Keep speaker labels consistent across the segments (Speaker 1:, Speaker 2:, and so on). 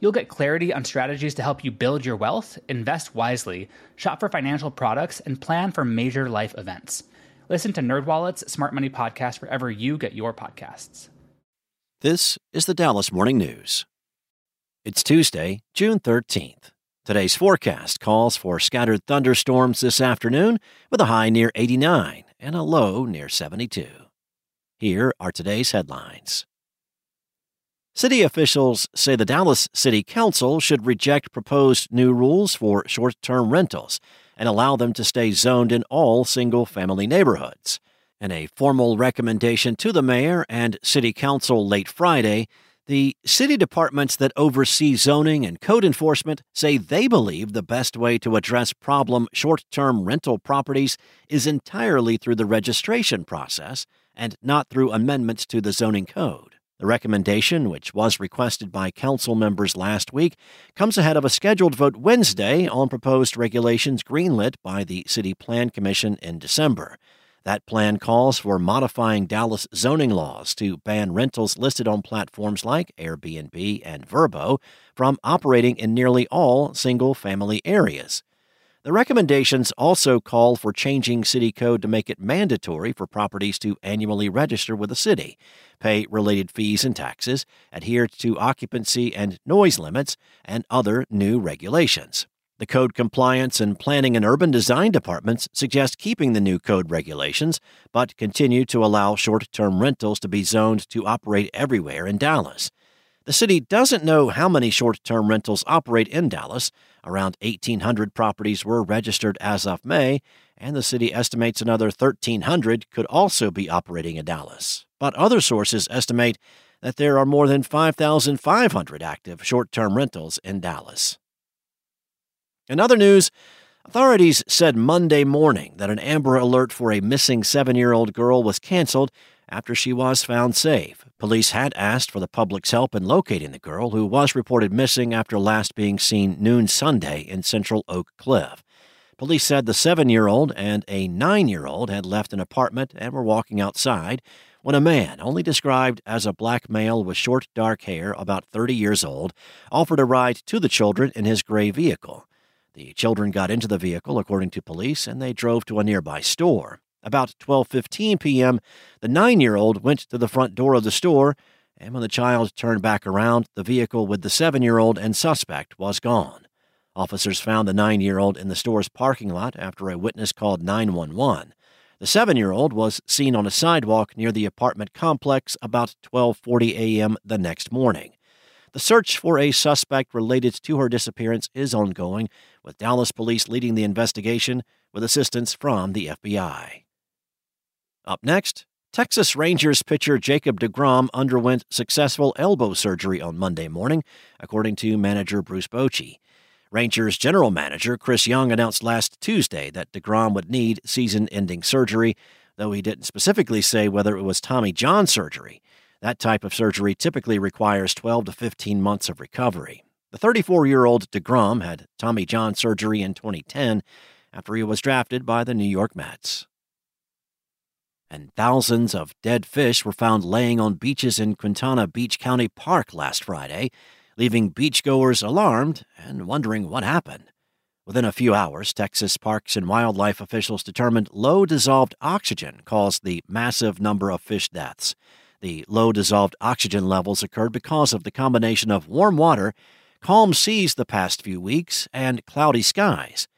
Speaker 1: You'll get clarity on strategies to help you build your wealth, invest wisely, shop for financial products, and plan for major life events. Listen to NerdWallet's Smart Money Podcast wherever you get your podcasts.
Speaker 2: This is the Dallas Morning News. It's Tuesday, June 13th. Today's forecast calls for scattered thunderstorms this afternoon with a high near 89 and a low near 72. Here are today's headlines. City officials say the Dallas City Council should reject proposed new rules for short term rentals and allow them to stay zoned in all single family neighborhoods. In a formal recommendation to the mayor and city council late Friday, the city departments that oversee zoning and code enforcement say they believe the best way to address problem short term rental properties is entirely through the registration process and not through amendments to the zoning code. The recommendation, which was requested by council members last week, comes ahead of a scheduled vote Wednesday on proposed regulations greenlit by the City Plan Commission in December. That plan calls for modifying Dallas zoning laws to ban rentals listed on platforms like Airbnb and Vrbo from operating in nearly all single family areas. The recommendations also call for changing city code to make it mandatory for properties to annually register with the city, pay related fees and taxes, adhere to occupancy and noise limits, and other new regulations. The Code Compliance and Planning and Urban Design departments suggest keeping the new code regulations, but continue to allow short term rentals to be zoned to operate everywhere in Dallas. The city doesn't know how many short term rentals operate in Dallas. Around 1,800 properties were registered as of May, and the city estimates another 1,300 could also be operating in Dallas. But other sources estimate that there are more than 5,500 active short term rentals in Dallas. In other news, authorities said Monday morning that an Amber Alert for a missing seven year old girl was canceled after she was found safe. Police had asked for the public's help in locating the girl, who was reported missing after last being seen noon Sunday in central Oak Cliff. Police said the seven year old and a nine year old had left an apartment and were walking outside when a man, only described as a black male with short dark hair, about 30 years old, offered a ride to the children in his gray vehicle. The children got into the vehicle, according to police, and they drove to a nearby store. About 12:15 p.m., the 9-year-old went to the front door of the store, and when the child turned back around, the vehicle with the 7-year-old and suspect was gone. Officers found the 9-year-old in the store's parking lot after a witness called 911. The 7-year-old was seen on a sidewalk near the apartment complex about 12:40 a.m. the next morning. The search for a suspect related to her disappearance is ongoing, with Dallas police leading the investigation with assistance from the FBI. Up next, Texas Rangers pitcher Jacob deGrom underwent successful elbow surgery on Monday morning, according to manager Bruce Bochy. Rangers general manager Chris Young announced last Tuesday that deGrom would need season ending surgery, though he didn't specifically say whether it was Tommy John surgery. That type of surgery typically requires 12 to 15 months of recovery. The 34 year old deGrom had Tommy John surgery in 2010 after he was drafted by the New York Mets and thousands of dead fish were found laying on beaches in Quintana Beach County Park last Friday, leaving beachgoers alarmed and wondering what happened. Within a few hours, Texas Parks and Wildlife officials determined low dissolved oxygen caused the massive number of fish deaths. The low dissolved oxygen levels occurred because of the combination of warm water, calm seas the past few weeks, and cloudy skies.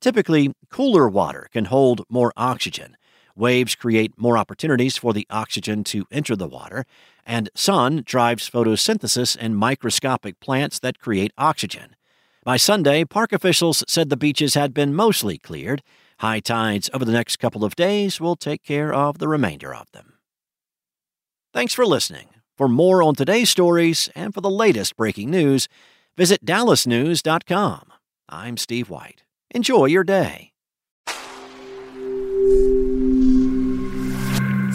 Speaker 2: Typically, cooler water can hold more oxygen, Waves create more opportunities for the oxygen to enter the water, and sun drives photosynthesis in microscopic plants that create oxygen. By Sunday, park officials said the beaches had been mostly cleared. High tides over the next couple of days will take care of the remainder of them. Thanks for listening. For more on today's stories and for the latest breaking news, visit dallasnews.com. I'm Steve White. Enjoy your day.